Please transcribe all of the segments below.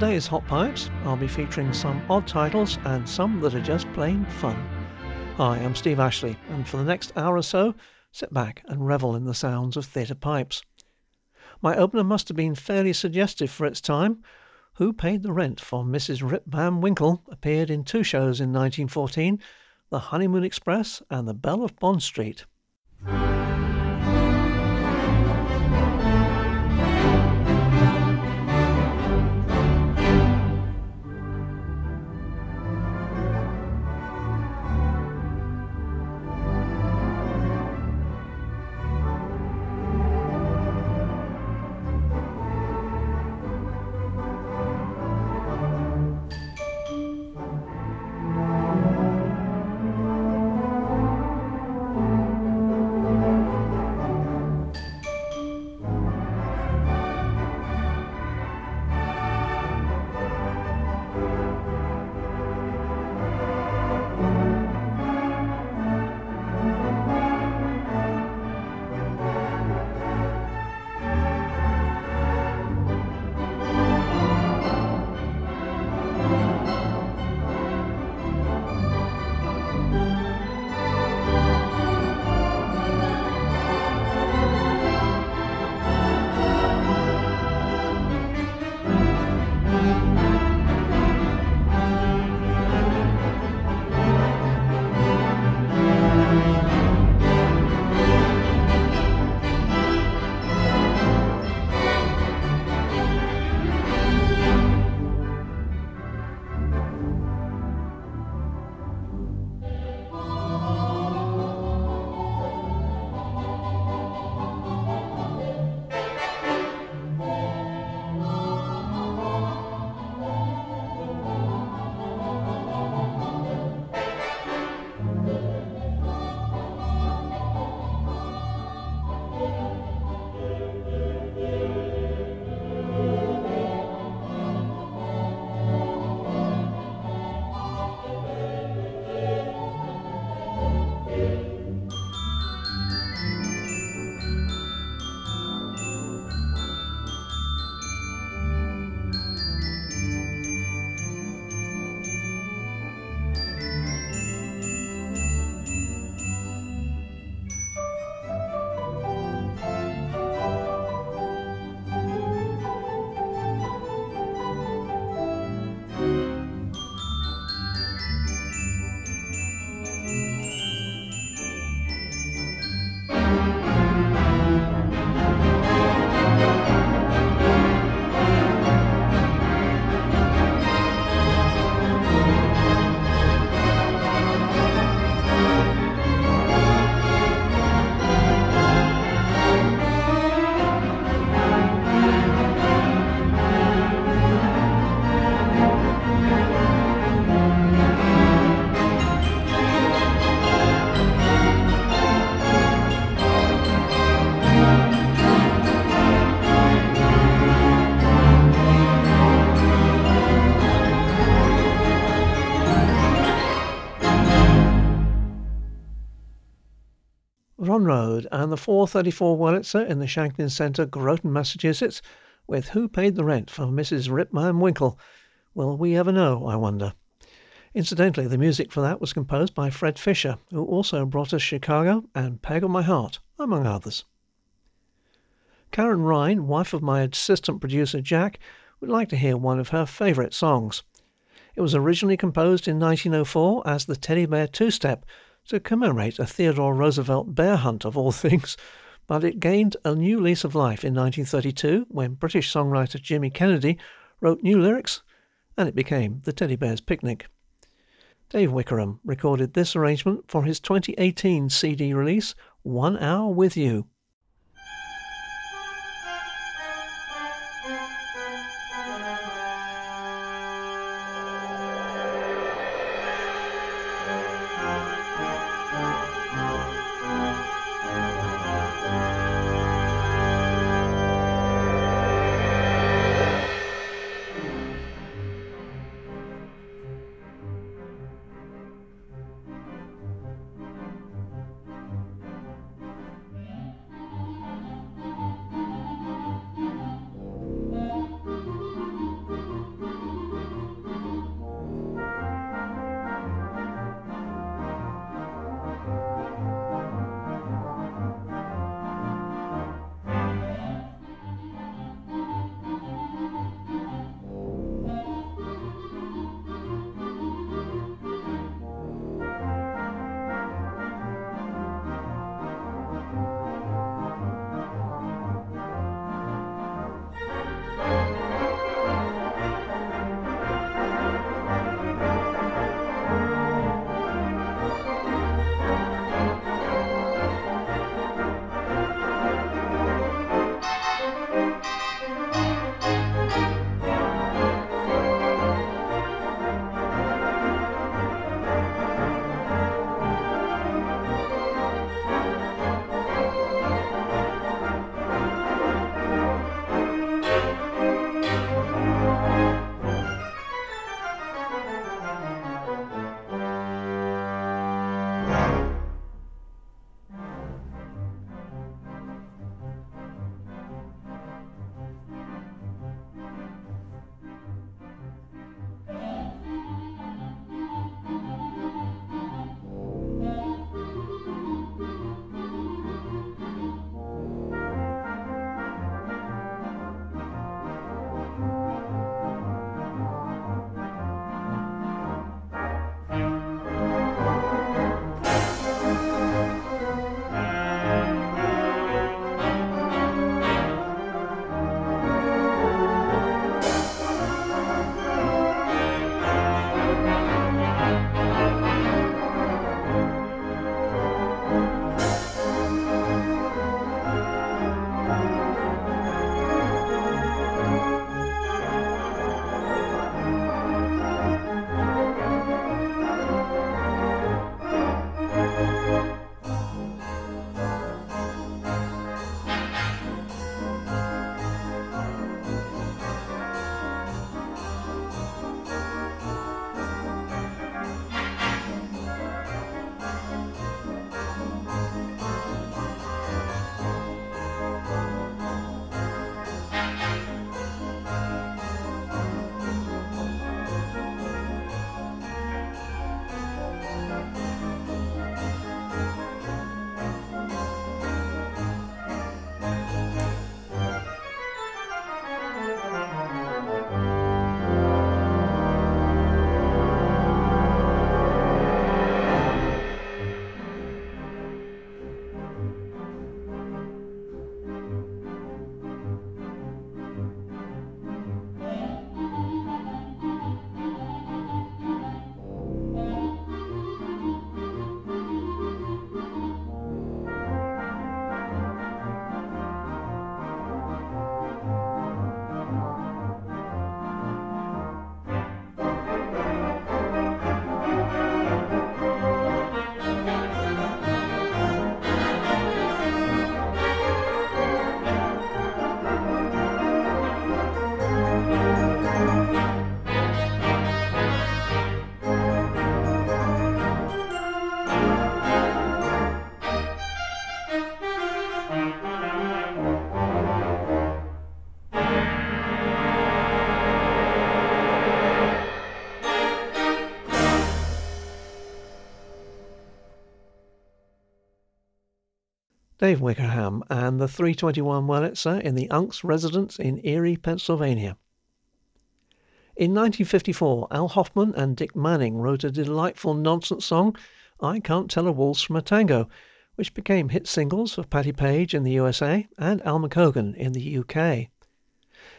today's Hot Pipes, I'll be featuring some odd titles and some that are just plain fun. Hi, I'm Steve Ashley, and for the next hour or so, sit back and revel in the sounds of theatre pipes. My opener must have been fairly suggestive for its time. Who Paid the Rent for Mrs. Rip Van Winkle appeared in two shows in 1914 The Honeymoon Express and The Belle of Bond Street. Ron Rhode and the 434 Wurlitzer in the Shanklin Centre, Groton, Massachusetts, with Who Paid the Rent for Mrs. Rip Van Winkle. Will we ever know, I wonder? Incidentally, the music for that was composed by Fred Fisher, who also brought us Chicago and Peg on My Heart, among others. Karen Ryan, wife of my assistant producer Jack, would like to hear one of her favourite songs. It was originally composed in 1904 as the Teddy Bear Two Step to commemorate a Theodore Roosevelt bear hunt of all things, but it gained a new lease of life in 1932 when British songwriter Jimmy Kennedy wrote new lyrics and it became the Teddy Bear's Picnic. Dave Wickerham recorded this arrangement for his 2018 CD release, One Hour With You. Dave Wickerham and the 321 Wurlitzer in the Unks residence in Erie, Pennsylvania. In 1954, Al Hoffman and Dick Manning wrote a delightful nonsense song, I Can't Tell a Waltz from a Tango, which became hit singles for Patti Page in the USA and Alma Cogan in the UK.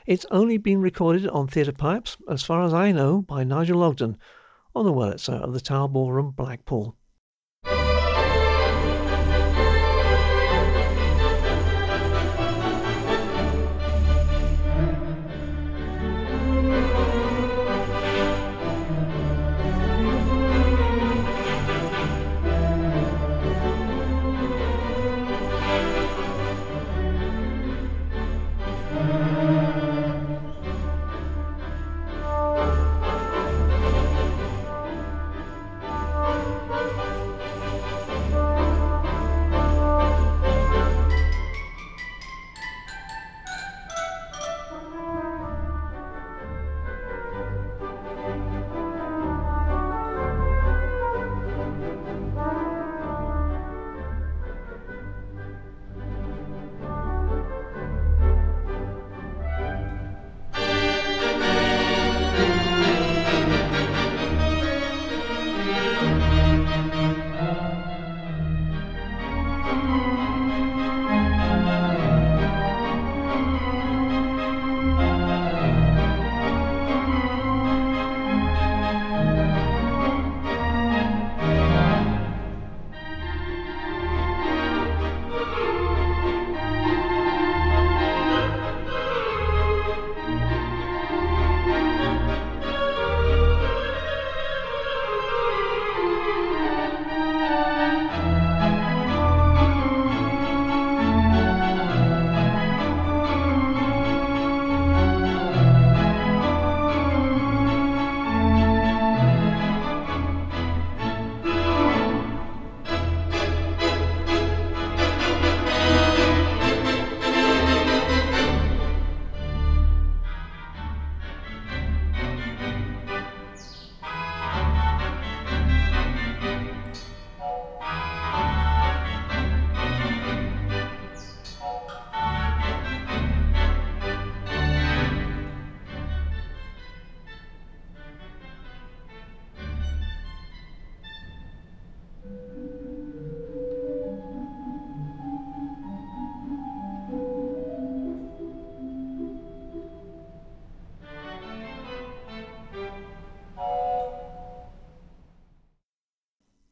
It's only been recorded on theatre pipes, as far as I know, by Nigel Ogden on the Wurlitzer of the Tower Ballroom, Blackpool.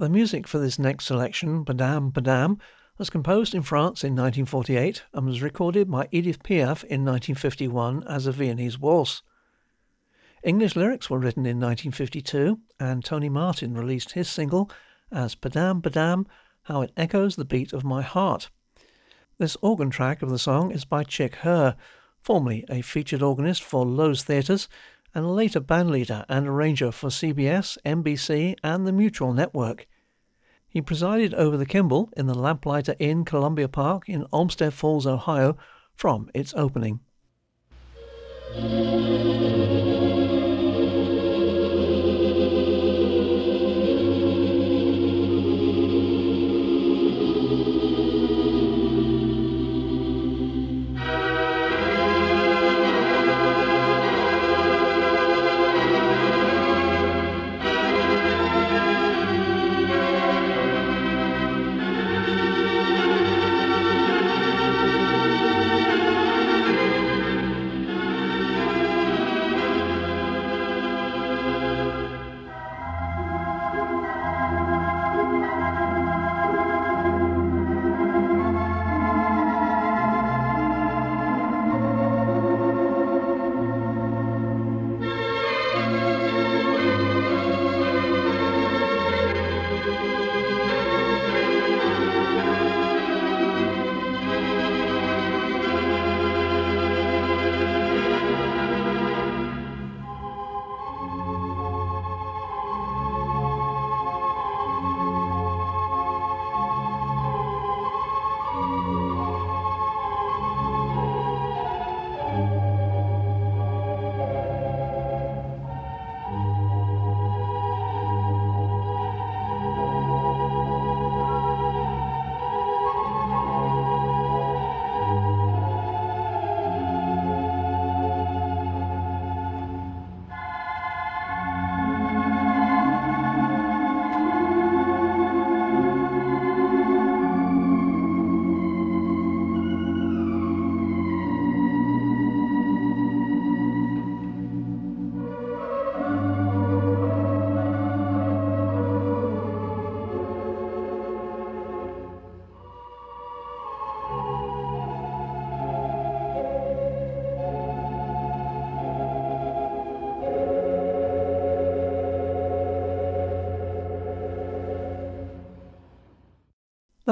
The music for this next selection, Padam Padam, was composed in France in 1948 and was recorded by Edith Piaf in 1951 as a Viennese waltz. English lyrics were written in 1952, and Tony Martin released his single as Padam Padam, How It Echoes the Beat of My Heart. This organ track of the song is by Chick Herr, formerly a featured organist for Loew's Theatres and later bandleader and arranger for CBS, NBC, and the Mutual Network. He presided over the Kimball in the Lamplighter Inn, Columbia Park in Olmsted Falls, Ohio, from its opening.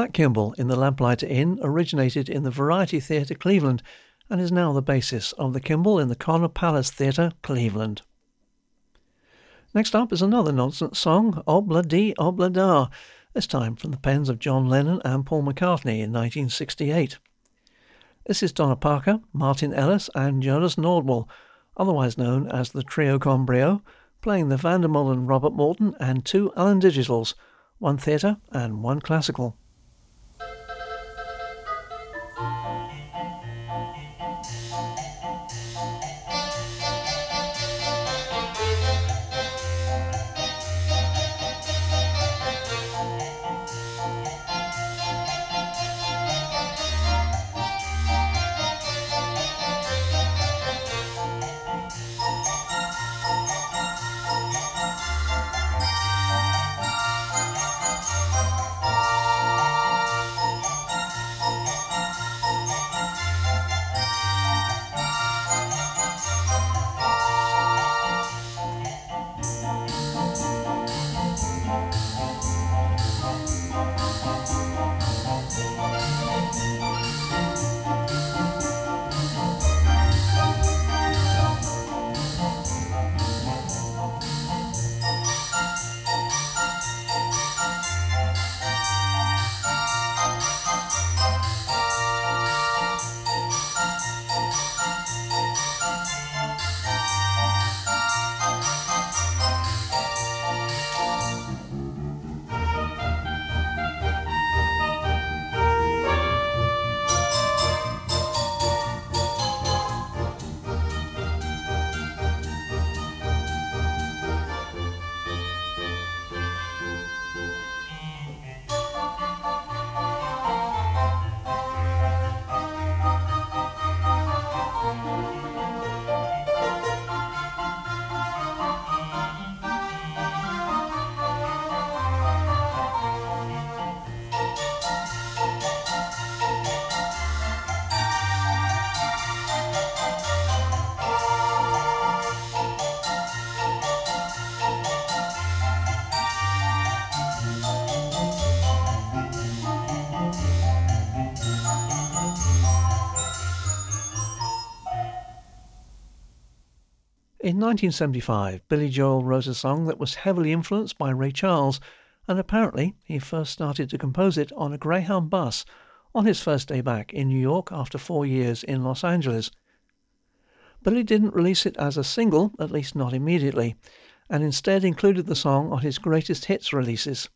That Kimball in the Lamplighter Inn originated in the Variety Theatre Cleveland and is now the basis of the Kimball in the Connor Palace Theatre Cleveland. Next up is another nonsense song, Obla Di Obla Da, this time from the pens of John Lennon and Paul McCartney in 1968. This is Donna Parker, Martin Ellis, and Jonas Nordwall, otherwise known as the Trio con Brio, playing the Vandermolen Robert Morton and two Allen Digitals, one theatre and one classical. 1975, Billy Joel wrote a song that was heavily influenced by Ray Charles, and apparently he first started to compose it on a Greyhound bus on his first day back in New York after four years in Los Angeles. Billy didn't release it as a single, at least not immediately, and instead included the song on his greatest hits releases.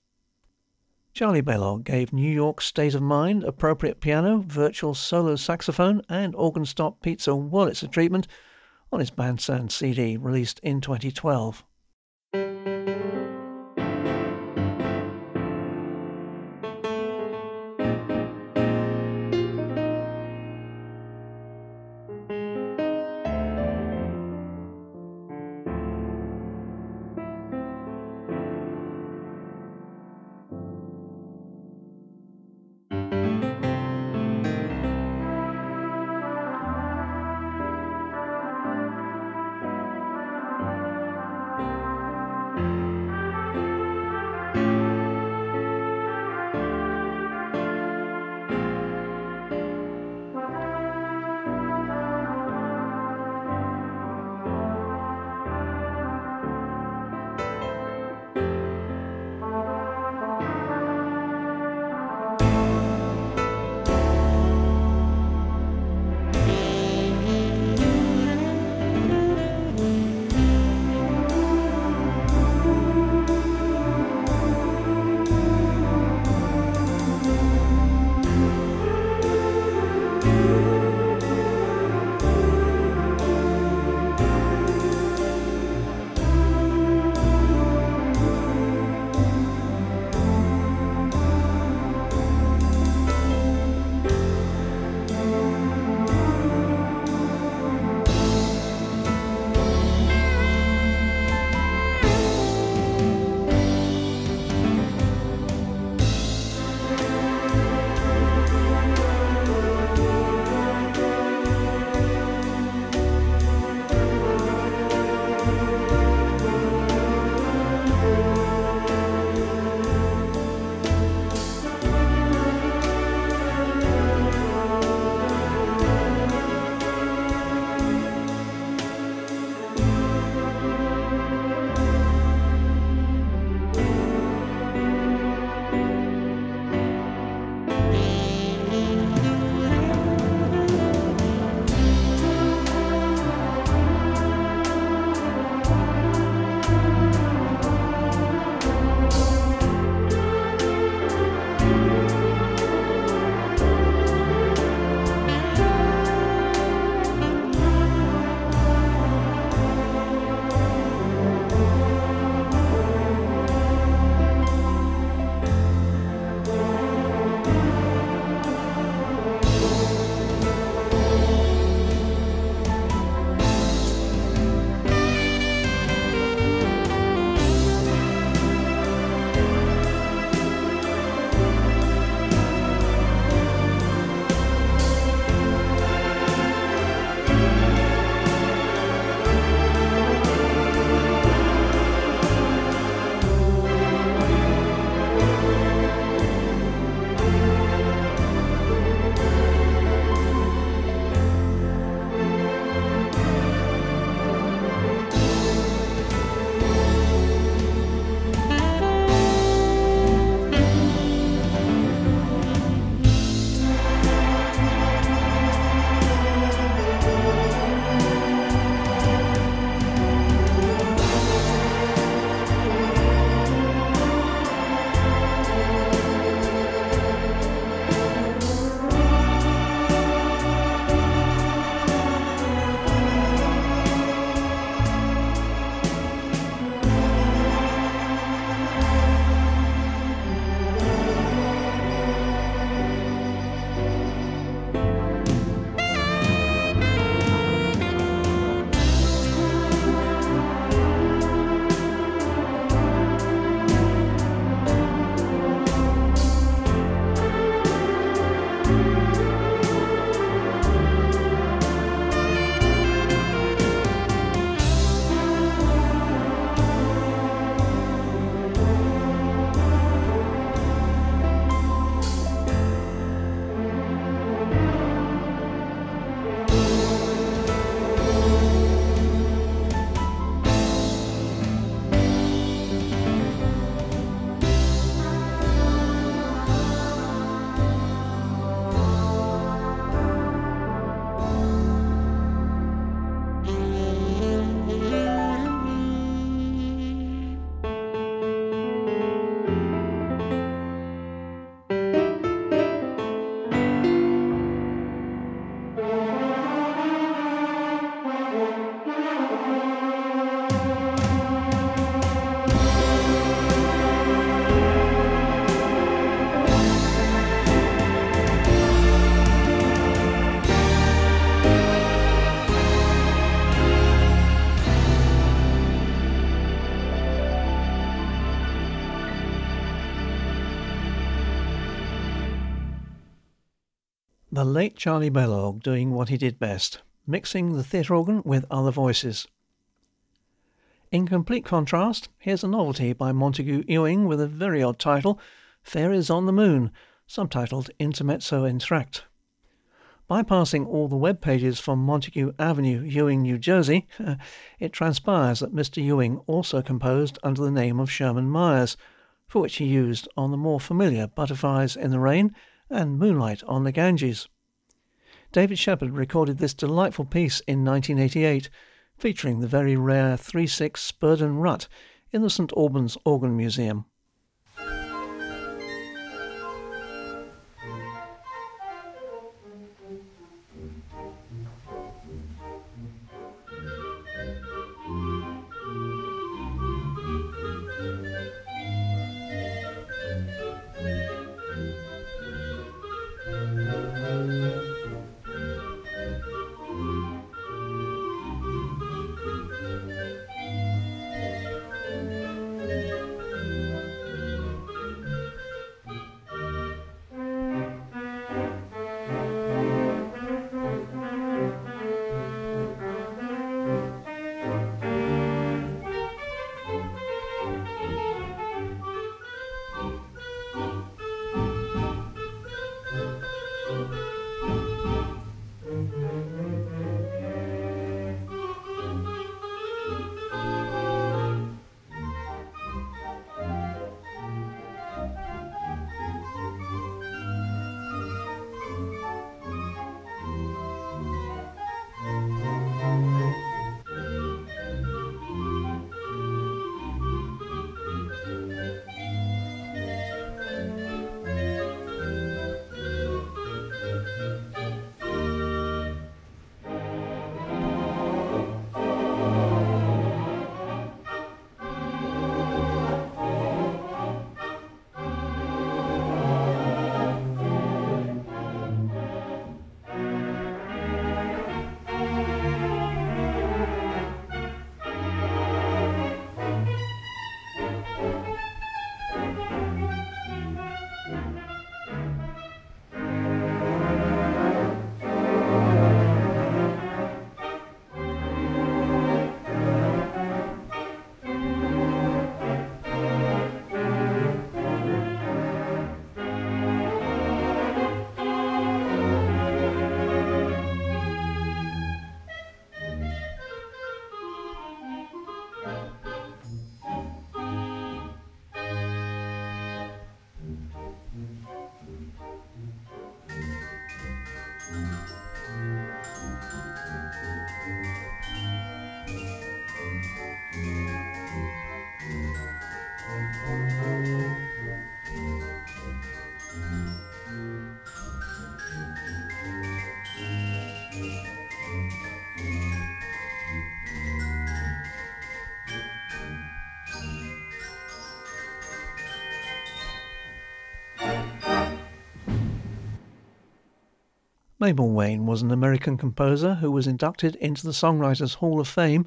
Charlie Balogh gave New York State of Mind appropriate piano, virtual solo saxophone, and organ stop pizza Wurlitzer treatment on his Bandstand CD released in 2012. Late Charlie Balogh doing what he did best, mixing the theatre organ with other voices. In complete contrast, here's a novelty by Montague Ewing with a very odd title, Fairies on the Moon, subtitled Intermezzo Entr'acte. Bypassing all the web pages from Montague Avenue, Ewing, New Jersey, it transpires that Mr. Ewing also composed under the name of Sherman Myers, for which he used on the more familiar Butterflies in the Rain and Moonlight on the Ganges. David Shepherd recorded this delightful piece in 1988, featuring the very rare 3-6 Spurden Rutt in the St Albans Organ Museum. Mabel Wayne was an American composer who was inducted into the Songwriters Hall of Fame,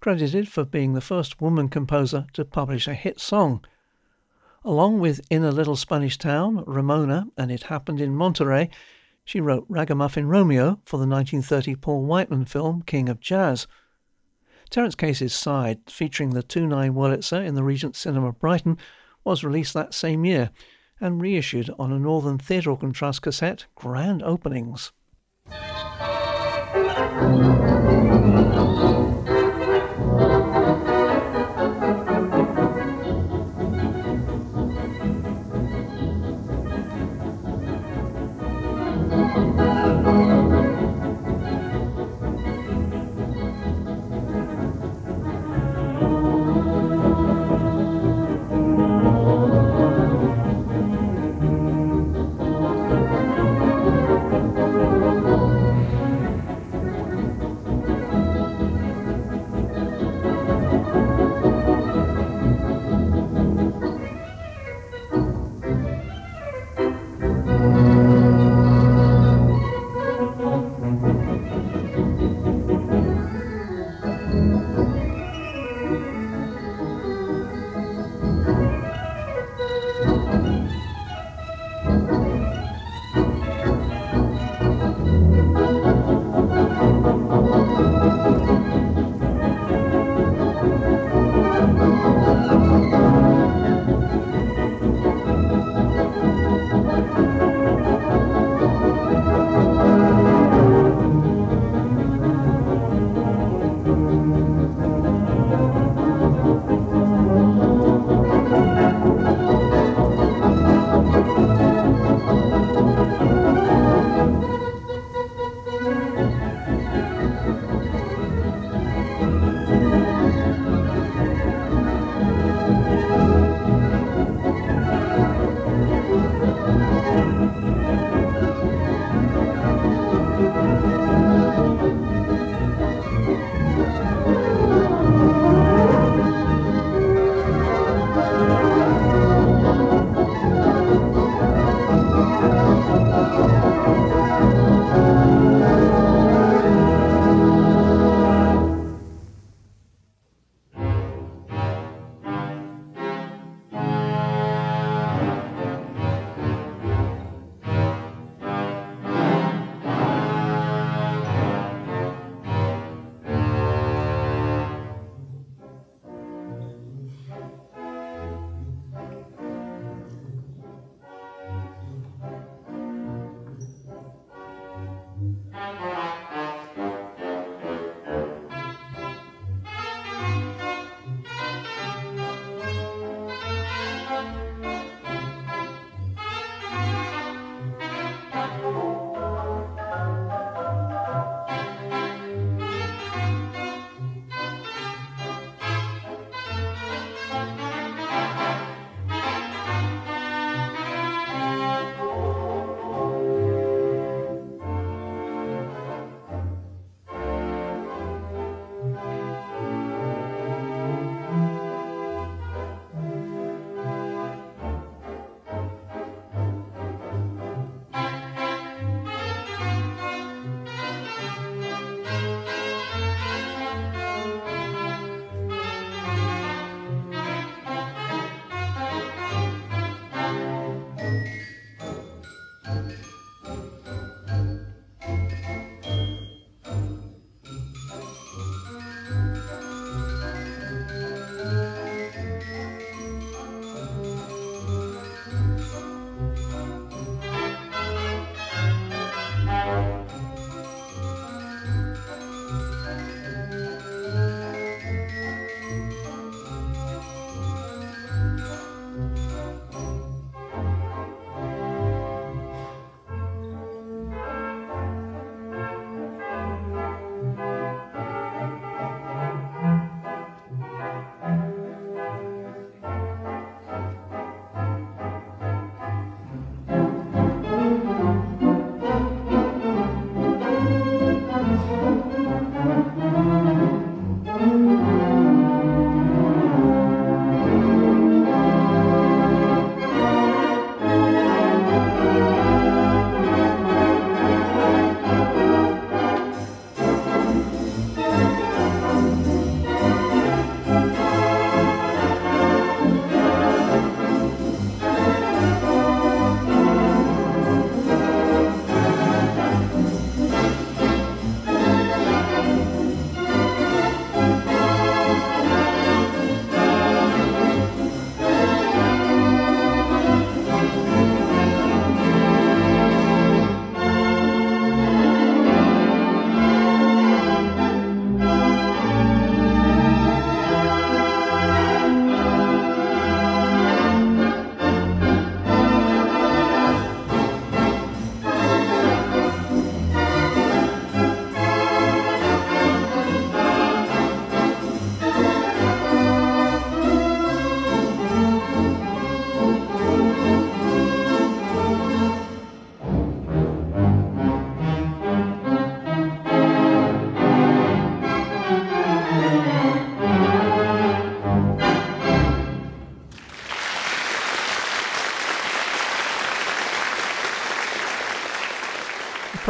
credited for being the first woman composer to publish a hit song. Along with In a Little Spanish Town, Ramona, and It Happened in Monterey, she wrote Ragamuffin Romeo for the 1930 Paul Whiteman film King of Jazz. Terence Casey's Side, featuring the 2-9 Wurlitzer in the Regent Cinema Brighton, was released that same year and reissued on a Northern Theatre Organ Trust cassette, Grand Openings. Thank you.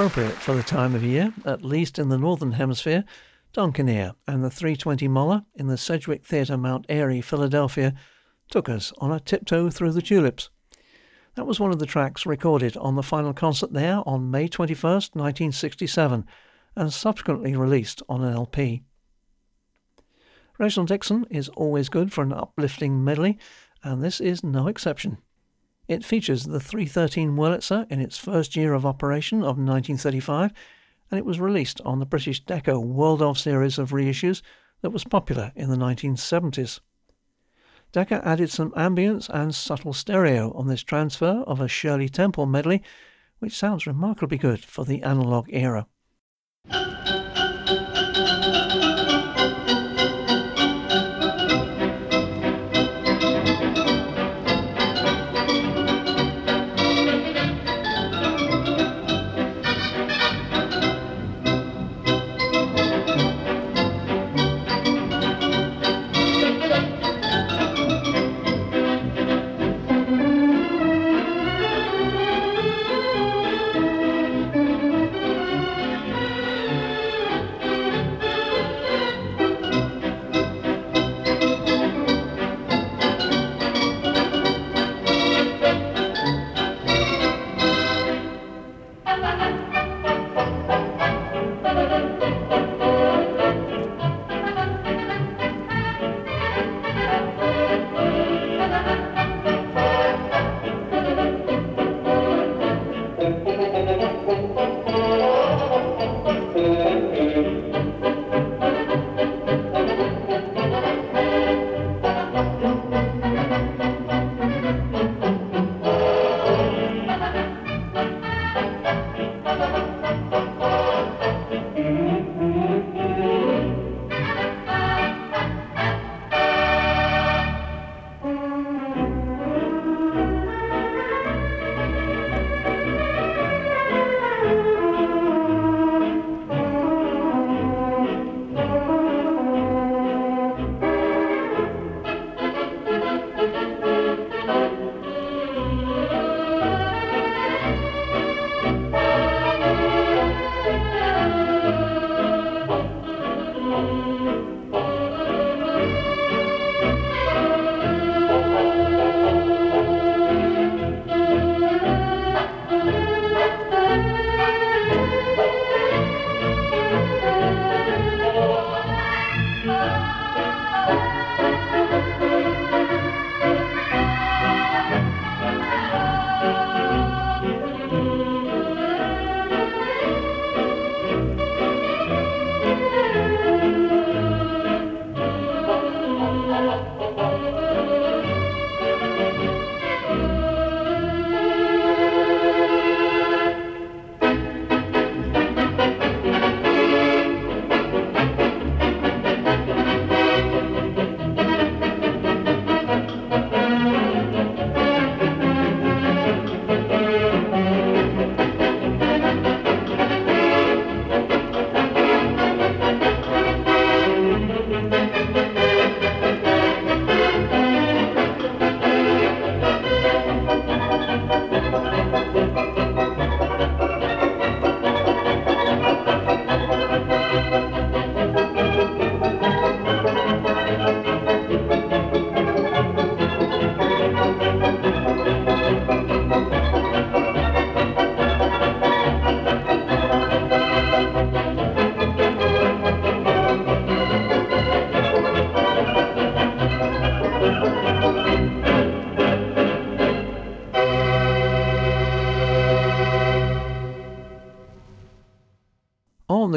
Appropriate for the time of year, at least in the Northern Hemisphere, Duncan and the 320 Moller in the Sedgwick Theatre, Mount Airy, Philadelphia, took us on a tiptoe through the tulips. That was one of the tracks recorded on the final concert there on May 21st, 1967, and subsequently released on an LP. Reginald Dixon is always good for an uplifting medley, and this is no exception. It features the 313 Wurlitzer in its first year of operation of 1935, and it was released on the British Decca World of series of reissues that was popular in the 1970s. Decca added some ambience and subtle stereo on this transfer of a Shirley Temple medley, which sounds remarkably good for the analogue era.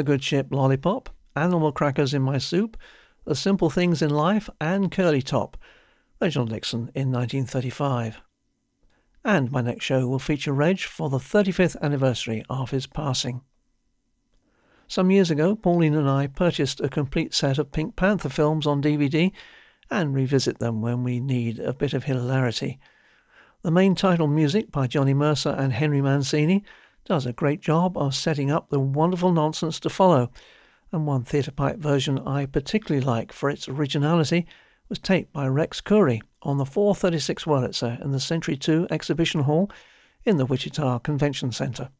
The good ship Lollipop, Animal Crackers in My Soup, The Simple Things in Life, and Curly Top, Reginald Dixon in 1935. And my next show will feature Reg for the 35th anniversary of his passing. Some years ago, Pauline and I purchased a complete set of Pink Panther films on DVD and revisit them when we need a bit of hilarity. The main title music by Johnny Mercer and Henry Mancini does a great job of setting up the wonderful nonsense to follow, and one theatre pipe version I particularly like for its originality was taped by Rex Koury on the 436 Wurlitzer in the Century 2 Exhibition Hall in the Wichita Convention Center.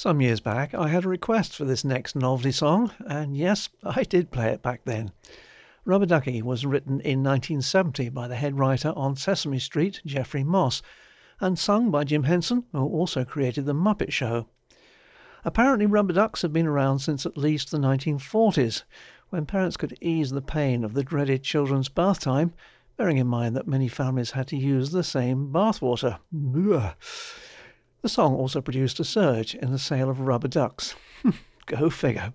Some years back, I had a request for this next novelty song, and yes, I did play it back then. Rubber Ducky was written in 1970 by the head writer on Sesame Street, Jeffrey Moss, and sung by Jim Henson, who also created The Muppet Show. Apparently, rubber ducks have been around since at least the 1940s, when parents could ease the pain of the dreaded children's bath time, bearing in mind that many families had to use the same bathwater. The song also produced a surge in the sale of rubber ducks. Go figure.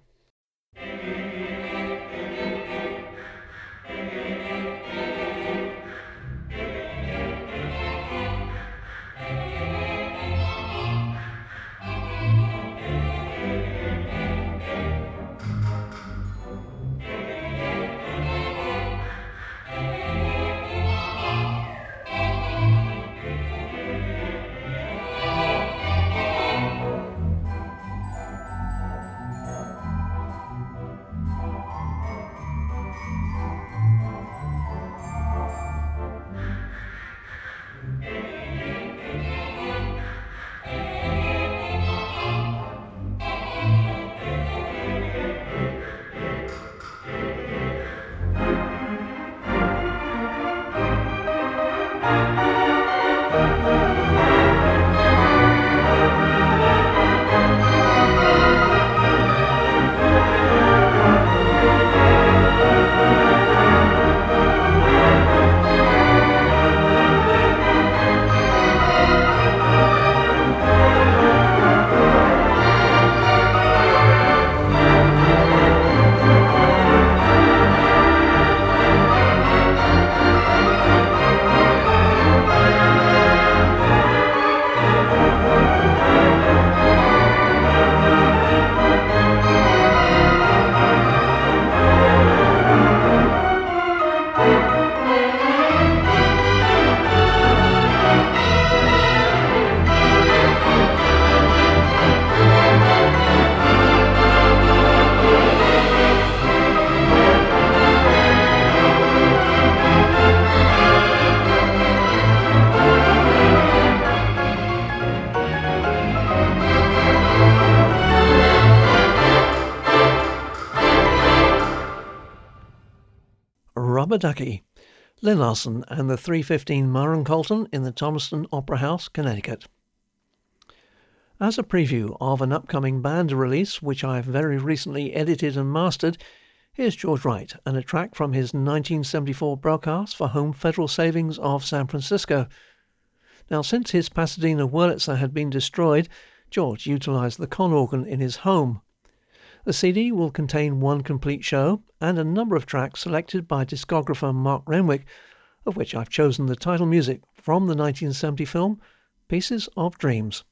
Ducky, Lyn Larsen and the 315 Marr & Colton in the Thomaston Opera House, Connecticut. As a preview of an upcoming Banda release, which I've very recently edited and mastered, here's George Wright and a track from his 1974 broadcast for Home Federal Savings of San Francisco. Now, since his Pasadena Wurlitzer had been destroyed, George utilized the Conn organ in his home the CD will contain one complete show and a number of tracks selected by discographer Mark Renwick, of which I've chosen the title music from the 1970 film Pieces of Dreams.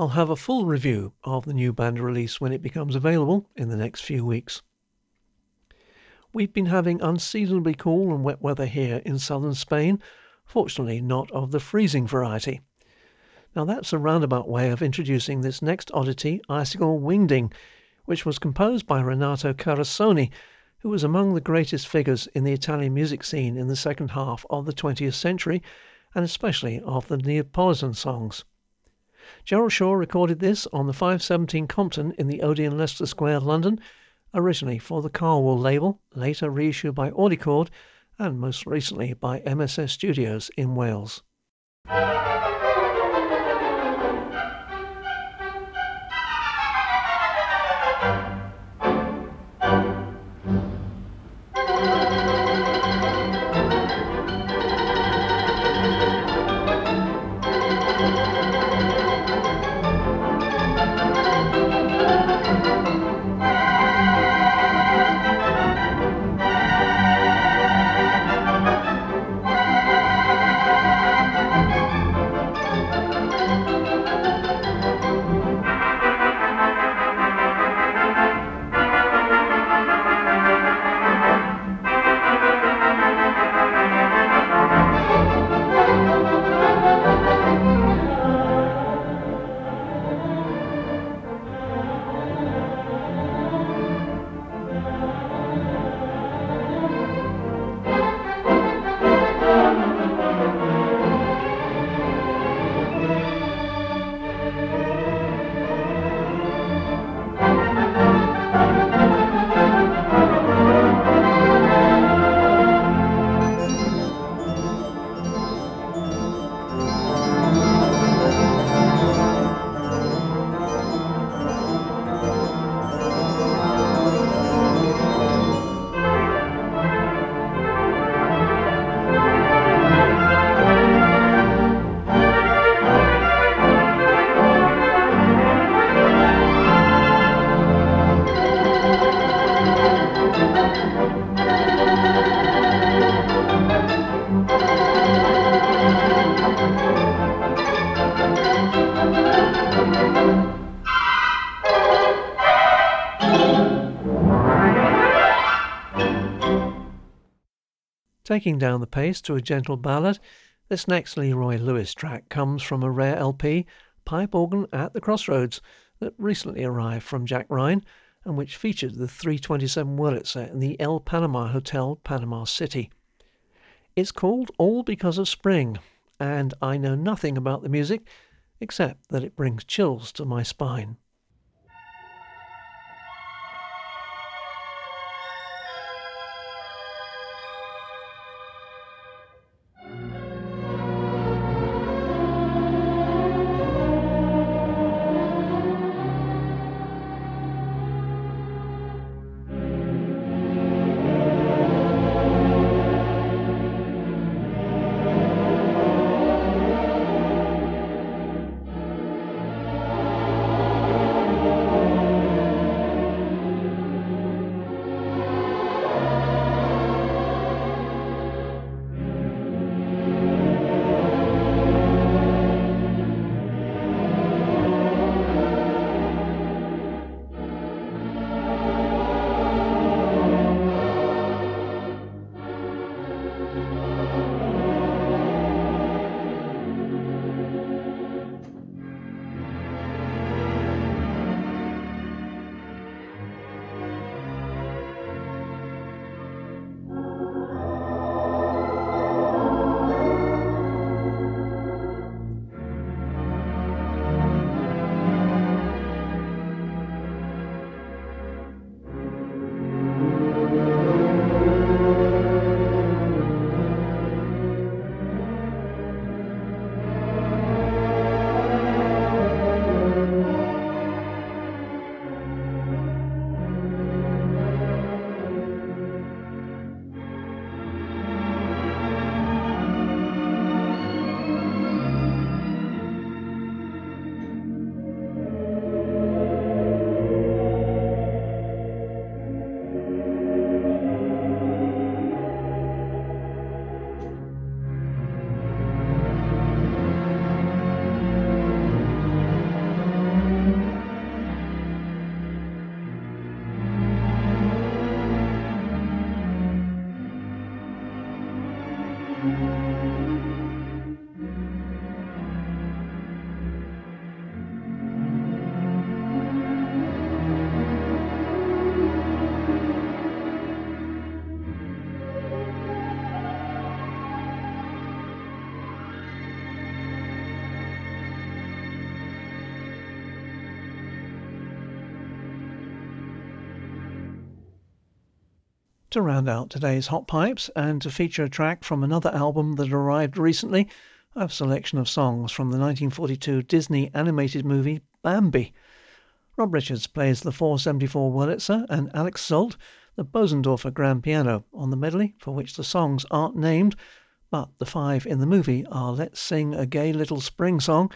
I'll have a full review of the new Banda release when it becomes available in the next few weeks. We've been having unseasonably cool and wet weather here in southern Spain, fortunately not of the freezing variety. Now that's a roundabout way of introducing this next oddity, Icicle Wingding, which was composed by Renato Carosone, who was among the greatest figures in the Italian music scene in the second half of the 20th century, and especially of the Neapolitan songs. Gerald Shaw recorded this on the 517 Compton in the Odeon Leicester Square, London, originally for the Carwool label, later reissued by Audiochord, and most recently by MSS Studios in Wales. Taking down the pace to a gentle ballad, this next Leroy Lewis track comes from a rare LP, Pipe Organ at the Crossroads, that recently arrived from Jack Ryan and which featured the 327 Wurlitzer in the El Panama Hotel, Panama City. It's called All Because of Spring, and I know nothing about the music except that it brings chills to my spine. To round out today's Hot Pipes and to feature a track from another album that arrived recently, I have a selection of songs from the 1942 Disney animated movie Bambi. Rob Richards plays the 474 Wurlitzer and Alex Zsolt the Bosendorfer grand piano on the medley for which the songs aren't named, but the five in the movie are Let's Sing a Gay Little Spring Song,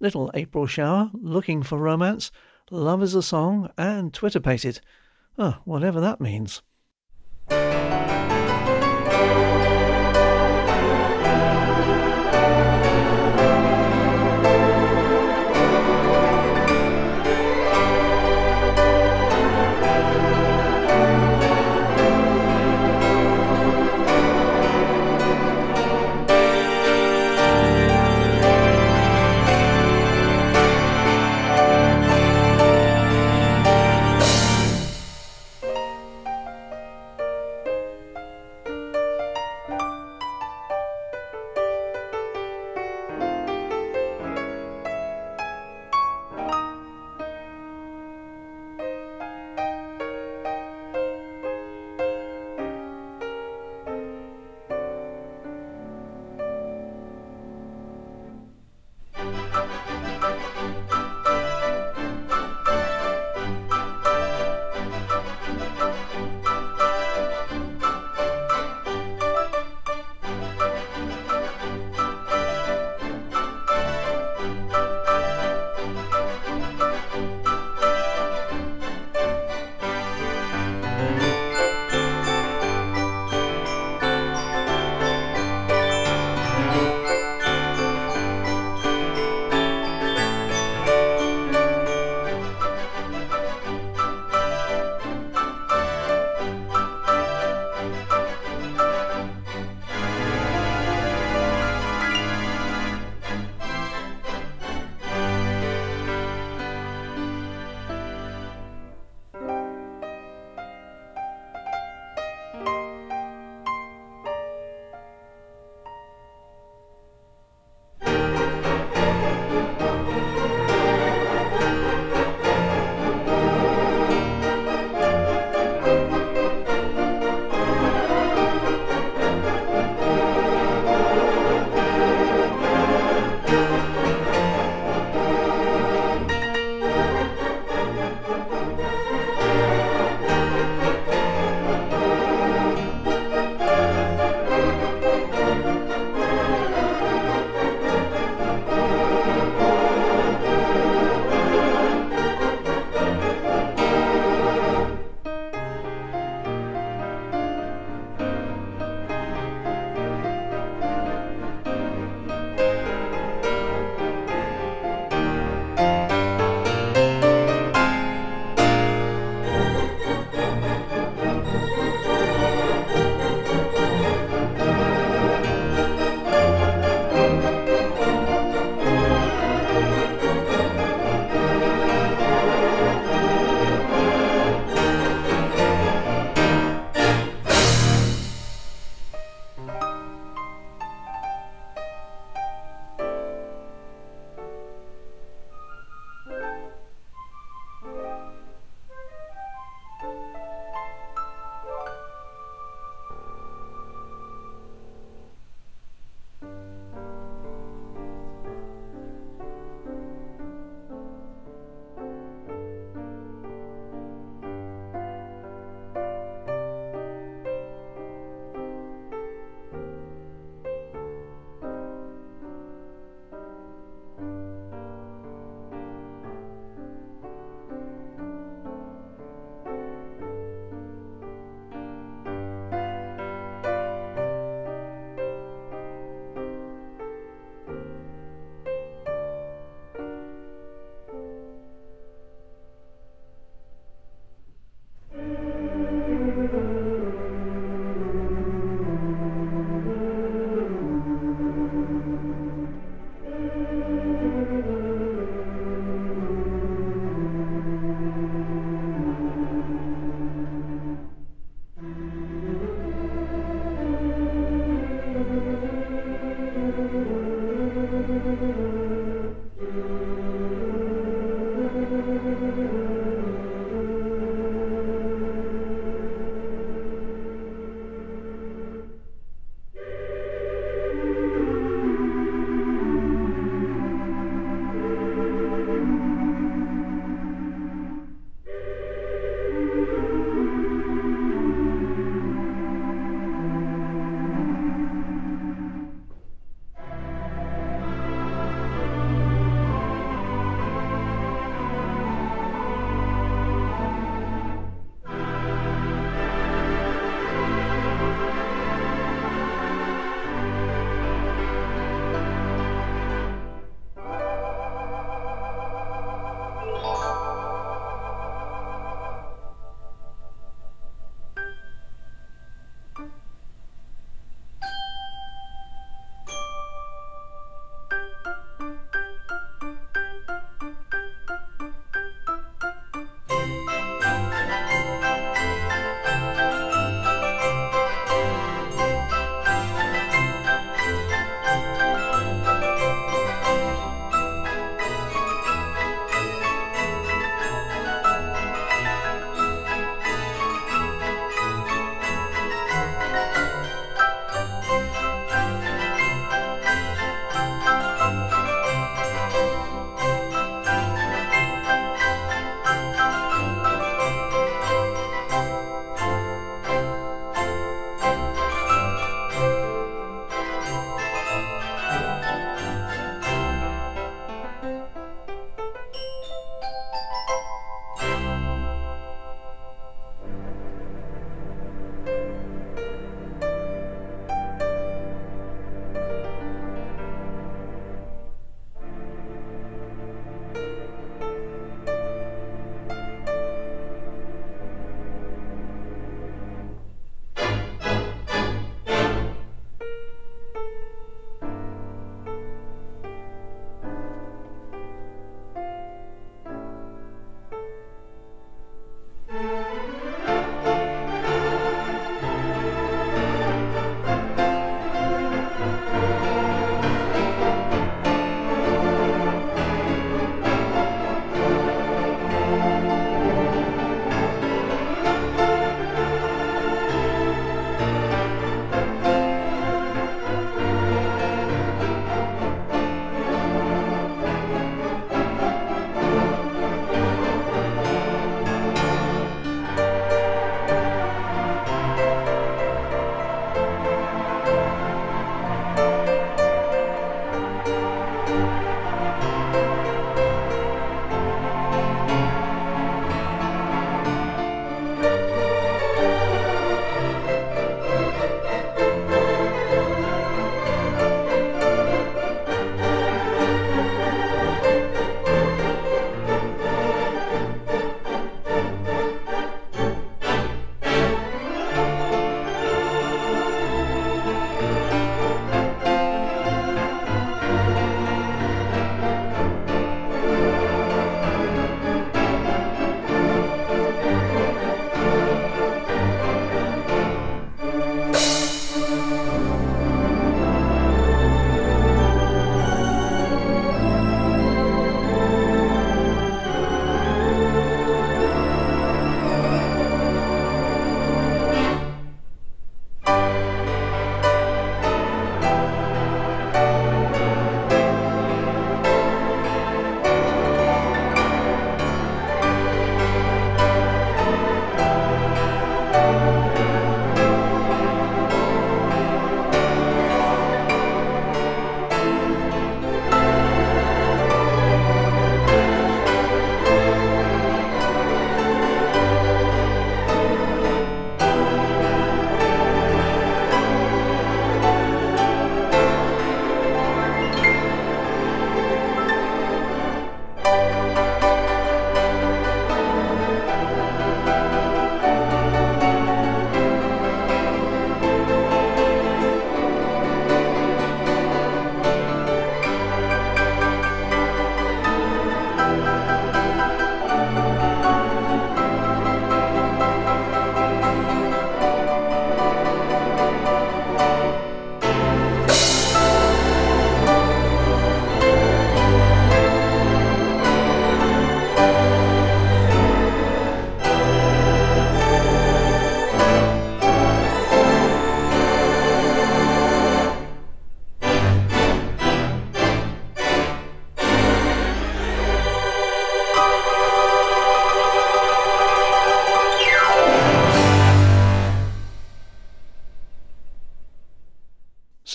Little April Shower, Looking for Romance, Love is a Song, and Twitterpated. Oh, ah, whatever that means.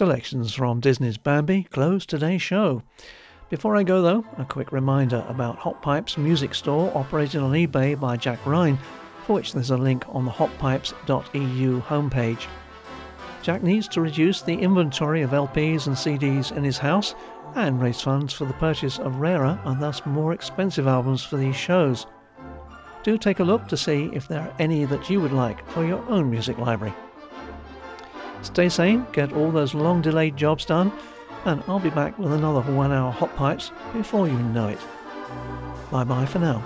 Selections from Disney's Bambi close today's show. Before I go, though, a quick reminder about Hot Pipes music store operated on eBay by Jack Ryan, for which there's a link on the hotpipes.eu homepage. Jack needs to reduce the inventory of LPs and CDs in his house and raise funds for the purchase of rarer and thus more expensive albums for these shows. Do take a look to see if there are any that you would like for your own music library. Stay sane, get all those long delayed jobs done, and I'll be back with another one hour Hot Pipes before you know it. Bye bye for now.